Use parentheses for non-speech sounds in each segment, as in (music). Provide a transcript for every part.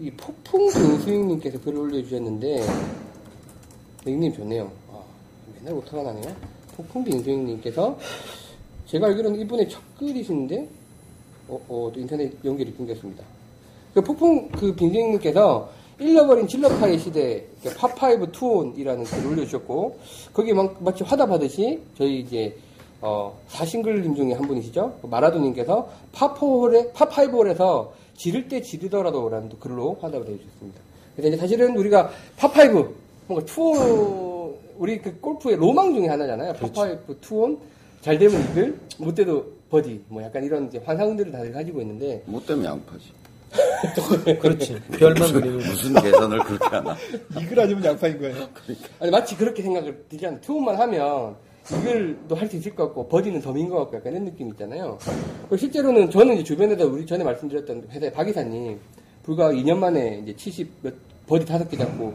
이 폭풍 빙수님께서 글을 올려주셨는데 닉님 좋네요. 아, 맨날 오타가 나네요. 폭풍 빙수님께서 제가 알기로는 이분의 첫 글이신데 어, 어, 또 인터넷 연결이 끊겼습니다. 그 폭풍 그 빙수님께서 잃어버린 질러파의 시대 그 par five two on이라는 글을 올려주셨고 거기 막, 마치 화답하듯이 저희 이제 어, 사신글님 중에 한 분이시죠 마라도님께서 팝홀에 팝파이브홀에서 지를 때 지르더라도 라는 또 글로 화답을 해주셨습니다. 그래서 이제 사실은 우리가 par five 뭔가 two on 우리 그 골프의 로망 중에 하나잖아요. par five two on 잘 되면 이글 못 돼도 버디 뭐 약간 이런 이제 환상들을 다들 가지고 있는데 못 되면 양파지. (laughs) 그렇지. (laughs) 별만 그리고. 무슨 계산을 그렇게 하나. (laughs) 이글 아니면 양파인 거예요. 아니 마치 그렇게 생각을 들지 않아요. two on만 하면 이글도 할 수 있을 것 같고 버디는 덤인 것 같고 약간 이런 느낌 있잖아요. 실제로는 저는 이제 주변에다 우리 전에 말씀드렸던 회사의 박 이사님 불과 2년 만에 이제 70몇 버디 다섯 개 잡고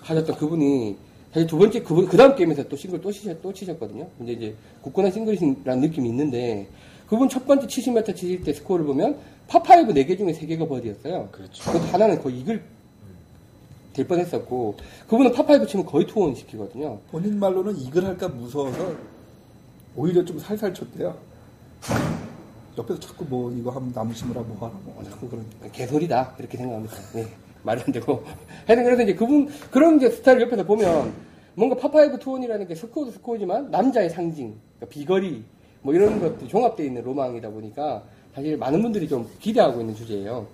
하셨던 그분이 사실 두 번째 그분 그 다음 게임에서 또 싱글 또 치셨 또 치셨거든요. 근데 이제 굳건한 싱글이라는 느낌이 있는데 그분 첫 번째 70몇 치실 때 스코어를 보면 파5 4개 중에 3개가 버디였어요. 그렇죠. 하나는 거의 이글 될 뻔했었고 그분은 파5 치면 거의 two on 시키거든요. 본인 말로는 이글 할까 무서워서 오히려 좀 살살 쳤대요. 옆에서 자꾸 뭐 이거 하면 심으라 뭐 하라고 자꾸 그러니까. 개소리다 이렇게 생각합니다. 네, (laughs) 말이 안 되고. 하여튼 그래서 이제 그분 그런 이제 스타일 옆에서 보면 뭔가 par five two on이라는 게 스코어도 스코어지만 남자의 상징, 그러니까 비거리 뭐 이런 것들이 종합되어 있는 로망이다 보니까 사실 많은 분들이 좀 기대하고 있는 주제예요.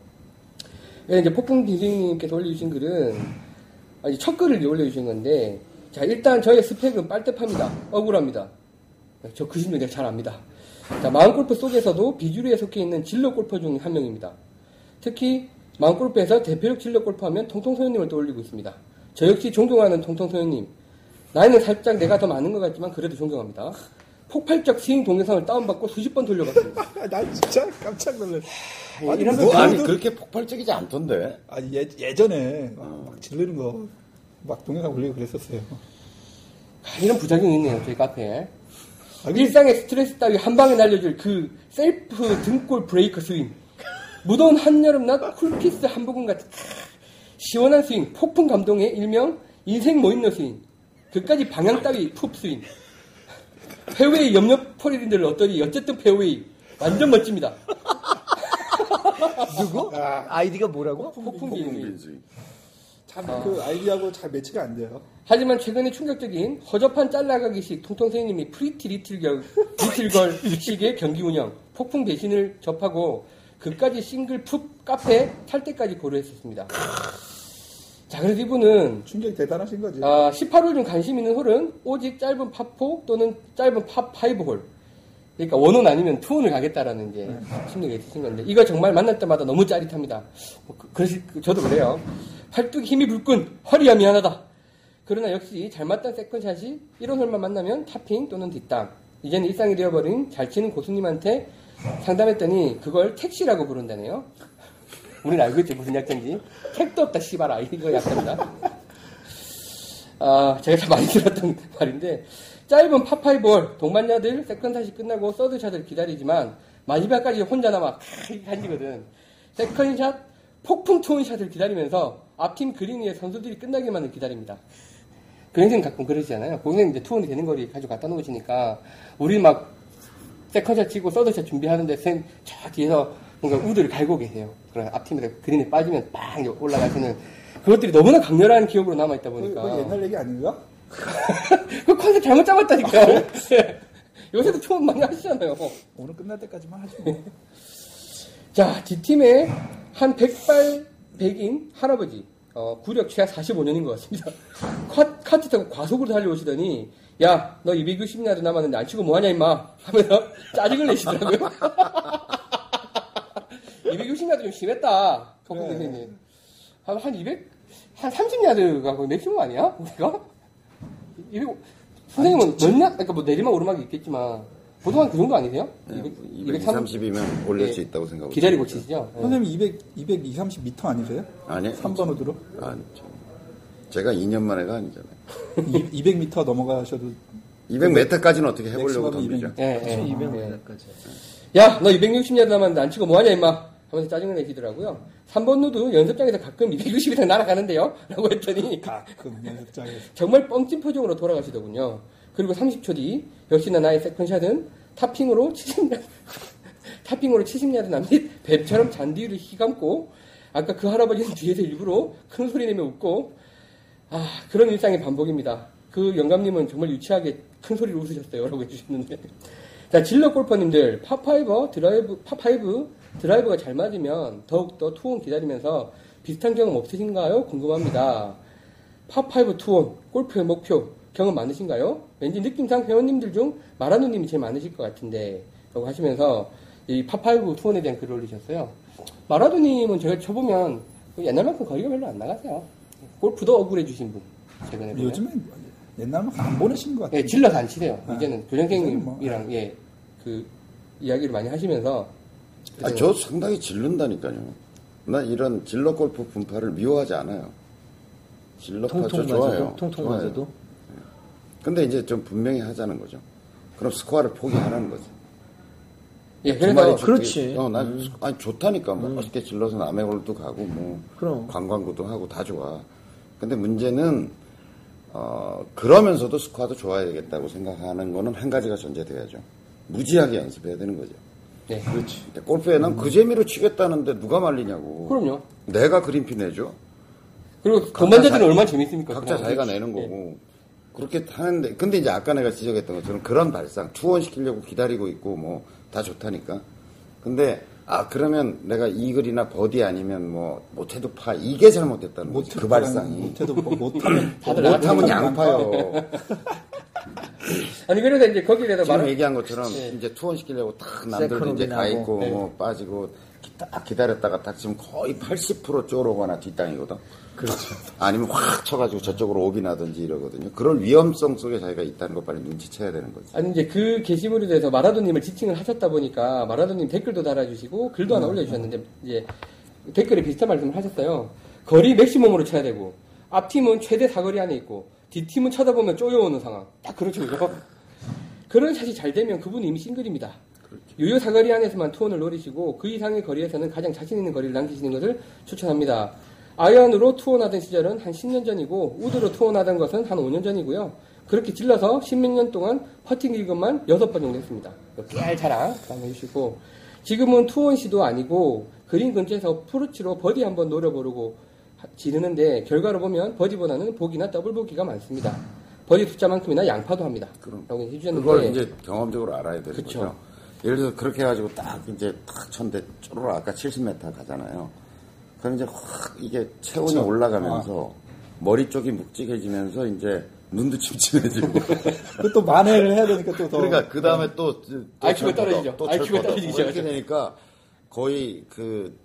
예, 이제 폭풍 빈스윙님께서 올려주신 글은 아, 이제 첫 글을 올려주신 건데 자 일단 저의 스펙은 빨대파입니다. 억울합니다. 저 그 심정 내가 잘 압니다. 자, 마음골프 속에서도 비주류에 속해 있는 진로 골퍼 중 한 명입니다. 특히 마음골프에서 대표적 진로 골퍼 하면 통통소연님을 떠올리고 있습니다. 저 역시 존경하는 통통소연님. 나이는 살짝 내가 더 많은 것 같지만 그래도 존경합니다. 폭발적 스윙 동영상을 다운받고 수십 번 돌려봤습니다. 아, (laughs) 난 진짜 깜짝 놀랐어. 아니, 이런 뭐, 거 아니, 그렇게 폭발적이지 않던데. 아, 예, 예전에 막, 막 지르는 거 막 동영상 올리고 그랬었어요. 이런 부작용이 있네요, 저희 카페에. 아, 근데 일상의 스트레스 따위 한 방에 날려줄 그 셀프 등골 브레이크 스윙. 무더운 한여름낮 쿨피스 한 부분 같은 시원한 스윙, 폭풍 감동의 일명 인생 모인너 스윙. 그까지 방향 따위 푹 스윙. 페웨이 옆옆 포리딘들을 얻더니 어쨌든 페웨이. 완전 멋집니다. (laughs) 누구? 아이디가 뭐라고? 폭풍 비행이. 빈스윙. 참 그 아이디하고 잘 매치가 안 돼요. 하지만 최근에 충격적인 허접한 잘라가기식 통통 선생님이 pretty little girl, little girl 식의 (laughs) 경기 운영, 폭풍 배신을 접하고 그까짓 싱글 푹 카페 탈퇴까지 고려했었습니다. 자, 그래서 이분은 충격이 대단하신 거지. 아, 18홀 중 관심 있는 홀은 오직 짧은 파4 또는 짧은 파5 홀. 그러니까 one on 아니면 two on을 가겠다라는 이제 심리가 있으신 건데 이거 정말 만날 때마다 너무 짜릿합니다. 뭐 그, 그러시, 저도 그래요. 팔뚝 힘이 불끈 허리야 미안하다. 그러나 역시 잘 맞던 second 샷이 이런 홀만 만나면 탑핑 또는 뒷땅. 이제는 일상이 되어버린 잘 치는 고수님한테 상담했더니 그걸 택시라고 부른다네요. 우린 알고 있지 무슨 약자인지. 택도 없다 씨발아 이거 약자입니다. 아, 제가 참 많이 들었던 말인데, 짧은 파5홀, 동반자들 second 샷이 끝나고 서드샷을 기다리지만, 마지막까지 혼자 남아, 한지거든. 세컨샷, 폭풍 투혼샷을 기다리면서, 앞팀 그린 위에 선수들이 끝나기만을 기다립니다. 고생생 가끔 그러시잖아요. 고생생 이제 투혼이 되는 거리 가지고 갖다 놓으시니까, 우리 막, 세컨샷 치고 서드샷 준비하는데, 쌤, 저 뒤에서 뭔가 우드를 갈고 계세요. 그런 앞팀에서 그린에 빠지면 빵 올라가시는, 그것들이 너무나 강렬한 기억으로 남아 있다 그, 보니까. 그 옛날 얘기 아닌가? (laughs) 그 컨셉 잘못 잡았다니까요. 예. (laughs) 요새도 투혼 많이 하시잖아요. 오늘 끝날 때까지만 하지 뭐. (laughs) 자, G팀의 한 백발 백인 할아버지, 어, 구력 최하 45년인 것 같습니다. 카, 카트 타고 과속으로 달려오시더니, 야, 너 260야드 남았는데 안 치고 뭐하냐, 임마. 하면서 짜증을 내시더라고요. 260야드 좀 심했다. 폭풍 그래. 선생님. 한, 한 200? 한 30야드가 거의 맥시멈 아니야? 우리가? 200, 선생님은 몇 야, 그러니까 뭐 내리막 오르막이 있겠지만, 보통 한 그 정도 아니세요? 네, 200, 230이면 올릴 예. 수 있다고 생각하고. 기다리고 치시죠? 예. 선생님 200, 220, 30m 아니세요? 아니, 3번 우드로? 아니, 저, 제가 2년 만에가 아니잖아요. 200m 넘어가셔도 200m까지는 어떻게 해보려고 덤비죠. 200m. 예, 예. 200m까지. 야, 너 260야드 남았는데 안 치고 뭐하냐, 임마. 하면서 짜증을 내시더라고요. 3번 누드 연습장에서 가끔 260 이상 날아가는데요? (laughs) 라고 했더니 가끔 연습장에서 정말 뻥찐 표정으로 돌아가시더군요. 그리고 30초 뒤 역시나 나의 세컨샷은 탑핑으로 70야드 (laughs) 탑핑으로 70야드 남짓 뱀처럼 잔디 위를 휘감고 아까 그 할아버지는 뒤에서 일부러 큰 소리 내며 웃고 아 그런 일상의 반복입니다. 그 영감님은 정말 유치하게 큰 소리로 웃으셨어요. 라고 해주셨는데 자 질러 골퍼님들 파5 드라이브 파5 드라이브가 잘 맞으면 더욱더 two on 기다리면서 비슷한 경험 없으신가요? 궁금합니다. 파5 투혼, 골프의 목표, 경험 많으신가요? 왠지 느낌상 회원님들 중 마라누님이 제일 많으실 것 같은데, 라고 하시면서 이 파5 투혼에 대한 글을 올리셨어요. 마라누님은 제가 쳐보면 옛날만큼 거리가 별로 안 나가세요. 골프도 억울해 주신 분. 최근에 보면. 요즘엔 옛날만큼 안 보내신 것 같아요. 예, 질러서 안 치세요. 아, 이제는 이제는 교장선생님이랑, 뭐, 예, 그, 이야기를 많이 하시면서. 아, 저 상당히 질른다니까요. 나 이런 질러 골프 분파를 미워하지 않아요. 질러파 저 좋아요. 맞아도 통통 좋아요. 맞아도 근데 이제 좀 분명히 하자는 거죠. 그럼 스코어를 포기하라는 거죠. 예, 좋게- 그렇지. 어, 난 아니 좋다니까 뭐 멋있게 질러서 남의 골도 가고 뭐 그럼. 관광구도 하고 다 좋아. 근데 문제는 어 그러면서도 스코어도 좋아야 되겠다고 생각하는 거는 한 가지가 전제돼야죠. 무지하게 연습해야 되는 거죠. 네. 그렇지. 골프에는 그 재미로 치겠다는데 누가 말리냐고. 그럼요. 내가 그린피 내줘. 그리고 자- 얼마나 재밌습니까? 각자. 자기가 내는 예. 거고. 그렇게 하는데, 근데 이제 아까 내가 지적했던 것처럼 그런 발상, 투혼시키려고 기다리고 있고 뭐 다 좋다니까. 근데, 아, 그러면 내가 이글이나 버디 아니면 뭐, 못해도 파, 이게 잘못됐다는 거지. 그 발상이. 못해도 뭐 못하면 못하면 양파요. (laughs) 아니, 그래서 이제 거기에 대해서 지금 말을. 얘기한 것처럼 네. 이제 two on시키려고 딱 남들 이제 가 세컨업이나 있고 네. 뭐 빠지고 기- 딱 기다렸다가 딱 지금 거의 80% 쪼로거나 뒷땅이거든. 그렇죠. 아니면 확 쳐가지고 저쪽으로 오비 나든지 이러거든요. 그럴 위험성 속에 자기가 있다는 거 빨리 눈치채야 되는 거지. 아니 이제 그 게시물에 대해서 마라도님을 지칭을 하셨다 보니까 마라도님 댓글도 달아주시고 글도 하나 올려주셨는데 이제 댓글에 비슷한 말씀을 하셨어요. 거리 맥시멈으로 쳐야 되고 앞팀은 최대 사거리 안에 있고 뒷팀은 쳐다보면 쪼여오는 상황. 딱 그렇죠, 그죠? 그런 샷이 잘 되면 그분은 이미 싱글입니다. 유효 사거리 안에서만 two on을 노리시고 그 이상의 거리에서는 가장 자신 있는 거리를 남기시는 것을 추천합니다. 아이언으로 two on하던 시절은 한 10년 전이고 우드로 two on하던 것은 한 5년 전이고요. 그렇게 질러서 10몇 년 동안 퍼팅 기금만 6번 정도 했습니다. 깨알 자랑 해주시고 지금은 two on 시도 아니고 그린 근처에서 어프로치로 버디 한번 노려보려고 하- 지르는데 결과로 보면 버디보다는 보기나 더블 보기가 많습니다. 버디 숫자만큼이나 양파도 합니다. 그럼. 라고 해주셨는데 그걸 이제 경험적으로 알아야 되는 그쵸. 거죠. 예를 들어서 그렇게 해가지고 딱 이제 탁 쳤는데 쪼르르 아까 70m 가잖아요. 그럼 이제 확 이게 체온이 그쵸. 올라가면서 머리 쪽이 묵직해지면서 이제 눈도 침침해지고. (laughs) 그또 만회를 해야 되니까 또 더. 그러니까 그 다음에 또, 또 IQ 가 철거덕, 떨어지죠. 또 IQ 가 철거덕. 떨어지기 이렇게 시작하죠. 되니까 거의 그,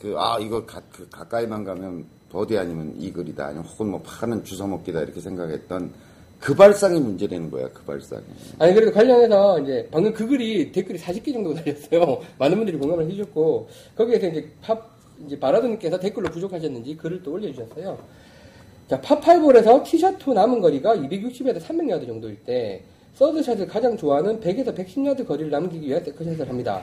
그, 아, 이거 가, 그 가까이만 가면 버디 아니면 이글이다. 아니면 혹은 뭐 파는 주워먹기다. 이렇게 생각했던 그 발상이 문제되는 거야. 그 발상이. 아니 그래도 관련해서 이제 방금 그 글이 댓글이 40개 정도 달렸어요. (laughs) 많은 분들이 공감을 해주셨고 거기에서 이제 팝 이제 마라도님께서 댓글로 부족하셨는지 글을 또 올려주셨어요. 자 파5홀에서 티샷 후 남은 거리가 260에서 300야드 정도일 때 서드샷을 가장 좋아하는 100에서 110야드 거리를 남기기 위해 second shot을 합니다.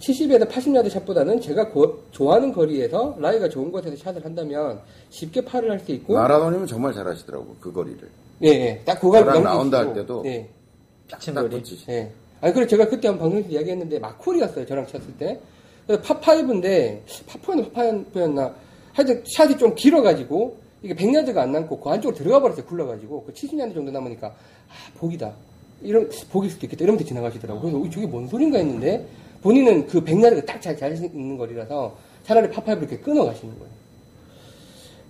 70에서 80야드 샷보다는 제가 고- 좋아하는 거리에서 라이가 좋은 곳에서 샷을 한다면 쉽게 파를 할 수 있고 마라도님은 정말 잘하시더라고. 그 거리를. 예, 예. 딱 그걸 저랑 남기시고, 라운드 할 때도 예. 딱 붙이시. 예. 아니, 그래, 제가 그때 한 방송에서 이야기했는데, 마콜이었어요, 저랑 쳤을 때. 그래서 파5인데, 파4였나 파5였나. 하여튼, 샷이 좀 길어가지고, 이게 100야드가 안 남고, 그 안쪽으로 들어가 버렸어요, 굴러가지고. 그 70야드 정도 남으니까, 아, 복이다. 이런, 복일 수도 있겠다. 이러면서 지나가시더라고요. 그래서, 어, 저게 뭔 소린가 했는데, 본인은 그 100야드가 딱 잘, 잘 있는 거리라서, 차라리 파5를 이렇게 끊어 가시는 거예요.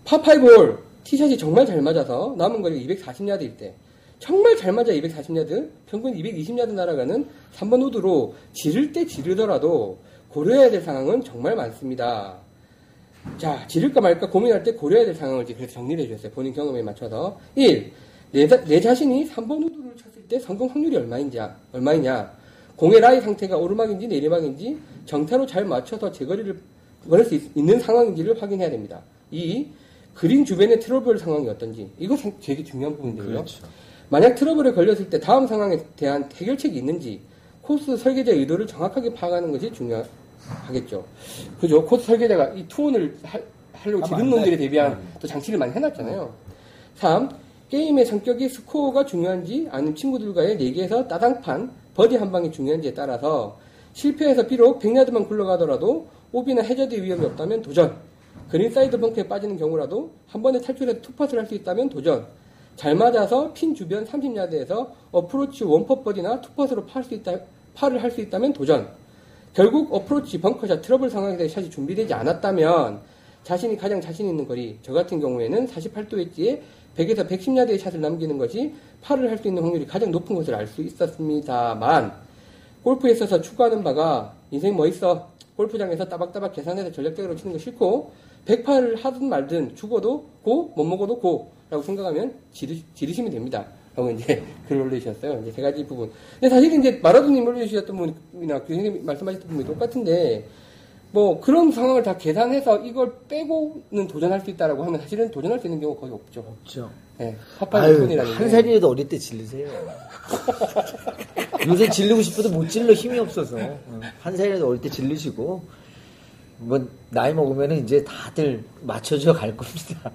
파5홀 티샷이 정말 잘 맞아서 남은 거리가 240야드일 때 정말 잘 맞아 240야드 평균 220야드 날아가는 3번 우드로 지를 때 지르더라도 고려해야 될 상황은 정말 많습니다. 자, 지를까 말까 고민할 때 고려해야 될 상황을 그래서 정리를 해주셨어요. 본인 경험에 맞춰서. 1. 내, 자- 내 자신이 3번 우드를 쳤을 때 성공 확률이 얼마인지, 얼마이냐. 공의 라이 상태가 오르막인지 내리막인지 정타로 잘 맞춰서 제거리를 보낼 수 있, 는 상황인지를 확인해야 됩니다. 2. 그린 주변의 트러블 상황이 어떤지. 이거 상- 되게 중요한 부분인데요. 그렇죠. 만약 트러블에 걸렸을 때 다음 상황에 대한 해결책이 있는지 코스 설계자 의도를 정확하게 파악하는 것이 중요, 하겠죠. 그죠? 코스 설계자가 이 two on을 하, 하려고 지금 하는 놈들에 대. 대비한 또 장치를 많이 해놨잖아요. 3. 게임의 성격이 스코어가 중요한지 아니면 친구들과의 얘기에서 따당판, 버디 한 방이 중요한지에 따라서 실패해서 비록 100야드만 굴러가더라도 오비나 해저드 위험이 없다면 도전. 그린 사이드 벙커에 빠지는 경우라도 한 번에 탈출해서 two putt을 할 수 있다면 도전. 잘 맞아서 핀 주변 30야드에서 어프로치 원퍼 버디나 투팟으로 팔수 있다, 팔을 할 수 있다면 도전. 결국 어프로치, 벙커샷, 트러블 상황에 대해 샷이 준비되지 않았다면 자신이 가장 자신 있는 거리, 저 같은 경우에는 48도 웨지에 100에서 110야드의 샷을 남기는 것이 파를 할 수 있는 확률이 가장 높은 것을 알 수 있었습니다만 골프에 있어서 추구하는 바가 인생 뭐 있어 골프장에서 따박따박 계산해서 전략적으로 치는 거 싫고 108을 하든 말든 죽어도 고, 못 먹어도 고 라고 생각하면 지르, 지르시면 됩니다. 라고 이제 (laughs) 글을 올려주셨어요. 이제 세 가지 부분. 근데 사실 이제 마라도님 올려주셨던 분이나 교수님 말씀하셨던 부분이 똑같은데 뭐 그런 상황을 다 계산해서 이걸 빼고는 도전할 수 있다라고 하면 사실은 도전할 수 있는 경우가 거의 없죠. 없죠. 예, 파파 부분이라는 한 살이라도 어릴 때 질르세요. 요새 질르고 싶어도 못 질러 힘이 없어서. 어, 한 살이라도 어릴 때 질르시고, 뭐, 나이 먹으면 이제 다들 맞춰져 갈 겁니다.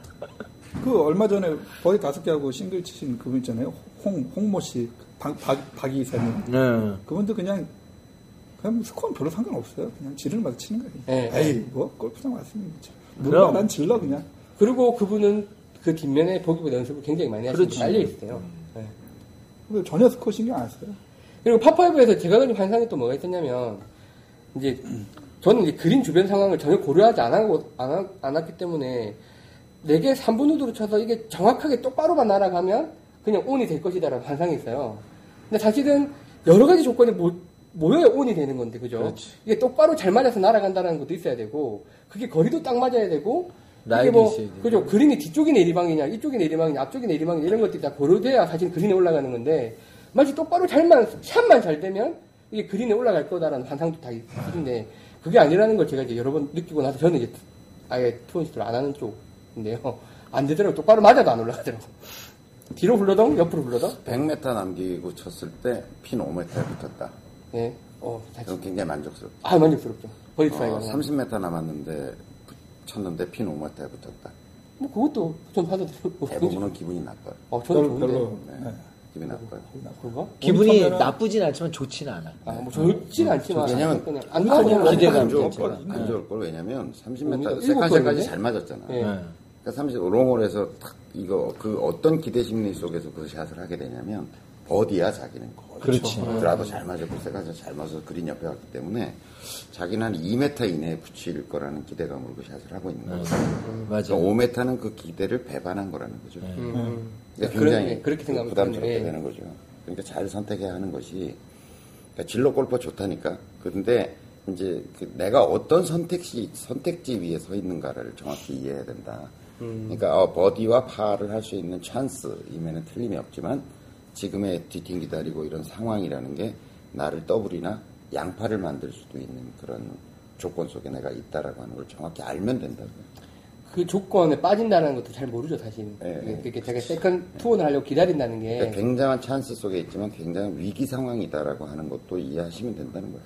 그 얼마 전에 버디 다섯 개 하고 싱글 치신 그분 있잖아요. 홍 홍모 씨, 박, 박, 박이사님. 네. 그분도 그냥 그냥 뭐 스코어는 별로 상관없어요. 그냥 지르는 맛 치는 거예요. 예, 에이 뭐 골프장 왔으면. 누가 난 질러 그냥. 그리고 그분은 그 뒷면에 보기보다 연습을 굉장히 많이 하시고 그렇지. 깔려 있어요. 예. 근데 전혀 스코어 신경 안 써요. 그리고 파5에서 제가 가진 환상이 또 뭐가 있었냐면, 이제, 저는 이제 그린 주변 상황을 전혀 고려하지 않았고, 안, 않았기 때문에, 4개 3분 우드로 쳐서 이게 정확하게 똑바로만 날아가면 그냥 온이 될 것이다라는 환상이 있어요. 근데 사실은 여러 가지 조건이 모, 모여야 온이 되는 건데, 그죠? 이게 똑바로 잘 맞아서 날아간다는 것도 있어야 되고, 그게 거리도 딱 맞아야 되고, 이게 뭐. 그죠? 그린이 뒤쪽이 내리방이냐, 이쪽이 내리방이냐, 앞쪽이 내리방이냐, 이런 것들이 다 고려돼야 사실 그린에 올라가는 건데, 마치 똑바로 잘만, 샷만 잘 되면, 이게 그린에 올라갈 거다라는 환상도 다 있는데, 그게 아니라는 걸 제가 이제 여러 번 느끼고 나서 저는 이제 아예 two on 시도를 안 하는 쪽인데요. 안 되더라고. 똑바로 맞아도 안 올라가더라고. 뒤로 굴러도 옆으로 굴러도 100m 남기고 쳤을 때 핀 5m에 붙었다. 예. 어, 다시. 그럼 굉장히 만족스럽다. 아, 만족스럽죠. 버디 트라이가. 어, 30m 남았는데 붙- 쳤는데 핀 5m에 붙었다. 뭐, 그것도 좀 되고. 대부분은 기분이 나빠요. 어, 저는 별로 좋은데. 별로. 네. 네. 기분이 나빠요. 그런가? 기분이 나쁘진 않지만 좋진 않아. 아, 뭐 좋진 않지만. 왜냐면 그냥 안 가면 기대감 안 좋을. 걸. 안 좋을 걸. 왜냐면 30m 일곱 second shot까지? 잘 맞았잖아. 예. 네. 그러니까 30 롱홀에서 탁 이거 그 어떤 기대 심리 속에서 그 샷을 하게 되냐면 버디야 자기는 그렇지. 그라도 잘 맞았고 second shot 잘 맞아서 그린 옆에 왔기 때문에 자기는 한 2m 이내에 붙일 거라는 기대감으로 그 샷을 하고 있는 거죠. 맞아. 그러니까 5m는 그 기대를 배반한 거라는 거죠. 음. 그러니까 그런- 굉장히 예, 그렇게 생각하면 부담스럽게. 예. 되는 거죠. 그러니까 잘 선택해야 하는 것이 그러니까 진로 골프 좋다니까. 그런데 이제 그 내가 어떤 선택지 선택지 위에 서 있는가를 정확히 이해해야 된다. 음. 그러니까 어, 버디와 파를 할 수 있는 찬스임에는 틀림이 없지만 지금의 뒤팅 기다리고 이런 상황이라는 게 나를 더블이나 양파를 만들 수도 있는 그런 조건 속에 내가 있다라고 하는 걸 정확히 알면 된다고요. 그 조건에 빠진다는 것도 잘 모르죠, 사실. 예, 예. 그게 제가 second two on을 하려고 기다린다는 게. 그러니까 굉장한 찬스 속에 있지만 굉장히 위기 상황이다라고 하는 것도 이해하시면 된다는 거예요.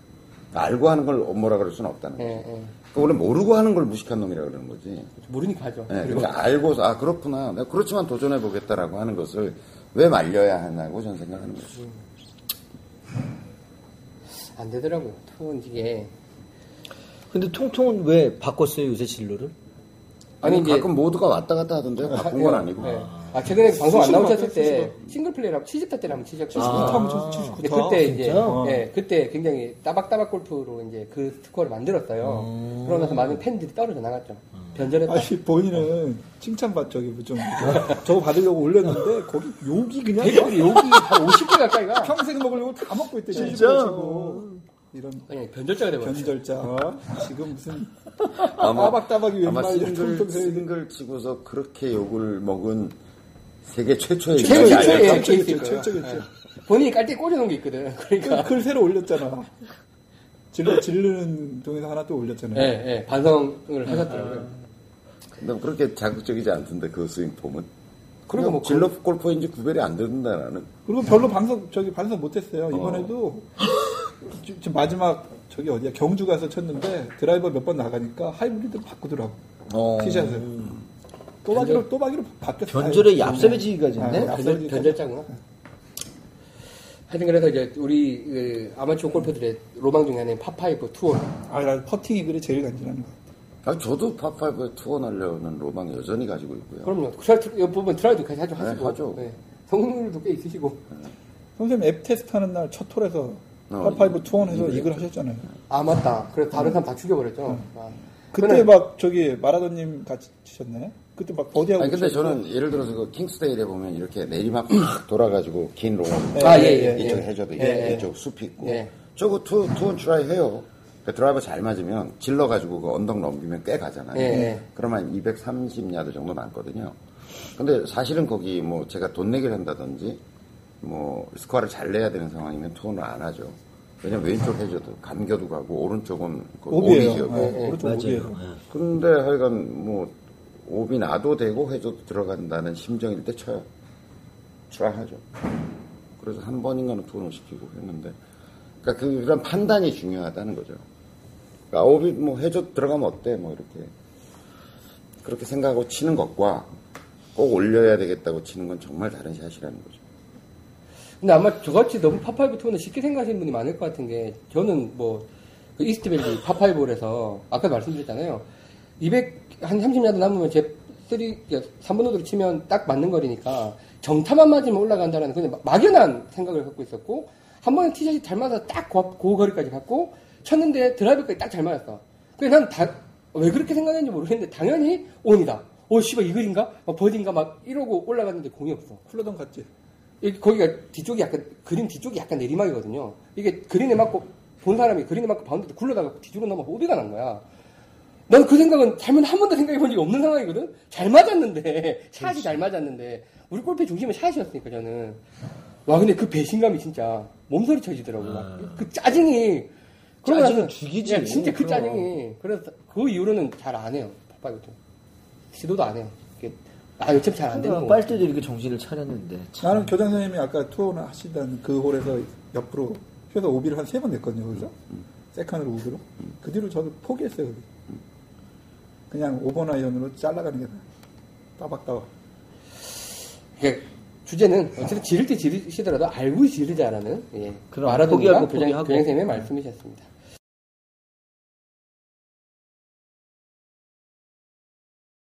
알고 하는 걸 뭐라 그럴 수는 없다는 예, 거예요. 예. 그러니까 원래 모르고 하는 걸 무식한 놈이라 그러는 거지. 모르니까 하죠. 예, 그러니까 알고서 아 그렇구나. 내가 그렇지만 도전해 보겠다라고 하는 것을 왜 말려야 하냐고 저는 생각하는 거죠. 안 되더라고요. two on 이게. 근데 통통은 왜 바꿨어요, 요새 진로를? 아니, 아니, 이제- 가끔 모두가 왔다 갔다 하던데요. 바꾼 건 아니고. 예. 아, 최근에 방송 안 나오셨을 때 수시로. 싱글 플레이라고 70타 때를 한번 치셨죠. 79타 하면 쳐, 79타. 근데 그때 이제 진짜? 예, 그때 굉장히 따박따박 골프로 이제 그 스코어를 만들었어요. 그러면서 많은 팬들이 떨어져 나갔죠. 변절했다. 아니 본인은 칭찬받 저기 좀 저거 받으려고 올렸는데 거기 욕이 그냥 대표들이 여기 한 50개 가까이가 평생 먹을 욕을 다 먹고 있대. 진짜? 이런 예, 변절자가 돼버렸어요. 변절자 어? 지금 무슨 아마, 따박따박이 아마 웬만히 싱글, 싱글 치고서 그렇게 욕을 먹은 세계 최초의 최초, 인간이 최초의 케이스일 거예요. 최초겠죠. 예. 본인이 깔때 꽂아놓은 게 있거든. 그러니까. 글 새로 올렸잖아. 질러 지르는 동에서 하나 또 올렸잖아요. 예, 예, 반성을 하셨더라고요. 근데 그렇게 자극적이지 않던데 그 스윙 폼은. 그리고 뭐 진로 골퍼인지 구별이 안 된다 나는. 그리고 별로 방송 저기 반성 못했어요. 이번에도 지- 지금 마지막 저기 어디야 경주 가서 쳤는데 드라이버 몇 번 나가니까 하이브리드 바꾸더라고 어. 티샷을 또박이로 또박이로 바뀌었어 변절에 얍삽해지기가 됐네. 아, 변절, 변절자구나. 하여튼 그래서 이제 우리 그 아마추어 골퍼들의 로망 중에 하나는 파 five two on. 아나 퍼팅이 그래 제일 간지나는 거 아, 저도 파5에 two on 하려는 로망 여전히 가지고 있고요. 그럼요. try, 이 부분 try도 자주 하시고. 네, 하죠. 성능도 꽤 있으시고. 선생님 앱 테스트 하는 날 첫 홀에서 어, 파5 two on해서 이글 이글 하셨잖아요 아, 맞다. 그래서 다른 사람 다 죽여버렸죠. 아. 그때 막 저기 마라도님 같이 치셨네 그때 막 버디하고 아니, 근데. 저는 예를 들어서 그 킹스데일에 보면 이렇게 내리막 확 돌아가지고 긴 long. 아, 예, 예, 이쪽 예. 해저드 예, 있고, 예. 이쪽 숲 있고. 예. 저거 two, two on try 해요. 그 드라이버 잘 맞으면 질러 가지고 그 언덕 넘기면 꽤 가잖아요. 예, 예. 그러면 230야드 정도 남거든요. 근데 사실은 거기 뭐 제가 돈 내기를 한다든지 뭐 스코어를 잘 내야 되는 상황이면 two on을 안 하죠. 왜냐면 왼쪽 해저드 감겨도 가고 오른쪽은 그 오비예요 오비죠. 네, 예, 오른쪽 맞아요. 오비예요 예. 근데 하여간 뭐 오비 나도 되고 해저드 들어간다는 심정일 때 쳐요. try하죠. 그래서 한 번인가는 two on을 시키고 했는데 그러니까 그- 그런 판단이 중요하다는 거죠. 그러니까 오비 뭐 해저드 들어가면 어때 뭐 이렇게 그렇게 생각하고 치는 것과 꼭 올려야 되겠다고 치는 건 정말 다른 샷이라는 거죠. 근데 아마 저같이 너무 파 five two on은 쉽게 생각하시는 분이 많을 것 같은 게 저는 뭐 그 이스트밸리 파 five에서 아까 말씀드렸잖아요. 200한 30야드 남으면 제 3, 3번 우드로 치면 딱 맞는 거리니까 정타만 맞으면 올라간다는 그냥 막- 막연한 생각을 갖고 있었고 한 번에 티샷이 잘 맞아서 딱그 거리까지 갔고 쳤는데 드라이브까지 딱 잘 맞았어. 그래서 난왜 그렇게 생각했는지 모르겠는데 당연히 on이다. 오 씨발 이글인가? 막 버디인가? 막 이러고 올라갔는데 공이 없어. 쿨러던 같지 이- 거기가 뒤쪽이 약간 그린 뒤쪽이 약간 내리막이거든요. 이게 그린에 맞고 본 사람이 그린에 맞고 바운드도 굴러다가 뒤쪽으로 넘어 오비가 난 거야. 난 그 생각은 잘못 한 번도 생각해 본 적이 없는 상황이거든. 잘 맞았는데 (laughs) 샷이 잘 맞았는데 우리 골프의 중심은 샷이었으니까 저는 와 근데 그 배신감이 진짜 몸서리 쳐지더라고. 막그 짜증이 그러고 짜증은 죽이지. 야, 진짜 그 그럼. 짜증이 그래서 그 이후로는 잘 안 해요. 파 five도 시도도 안 해요. 아 어차피 잘안 되는 거. 빨 때도 이렇게 정신을 차렸는데. 참. 나는 교장 선생님이 아까 two on을 하시던 그 홀에서 옆으로 휘어서 오비를 한 세 번 냈거든요, 그죠? second으로 우드로. 그 뒤로 저도 포기했어요, 그게. 그냥 5번 아이언으로 잘라가는 게 나아요. 따박따박. 그러니까 주제는 어쨌든 지를 때 지르시더라도 알고 지르자라는 예. 그럼 마라도니가 포기하고 교장, 포기하고. 교장 선생님의 말씀이셨습니다.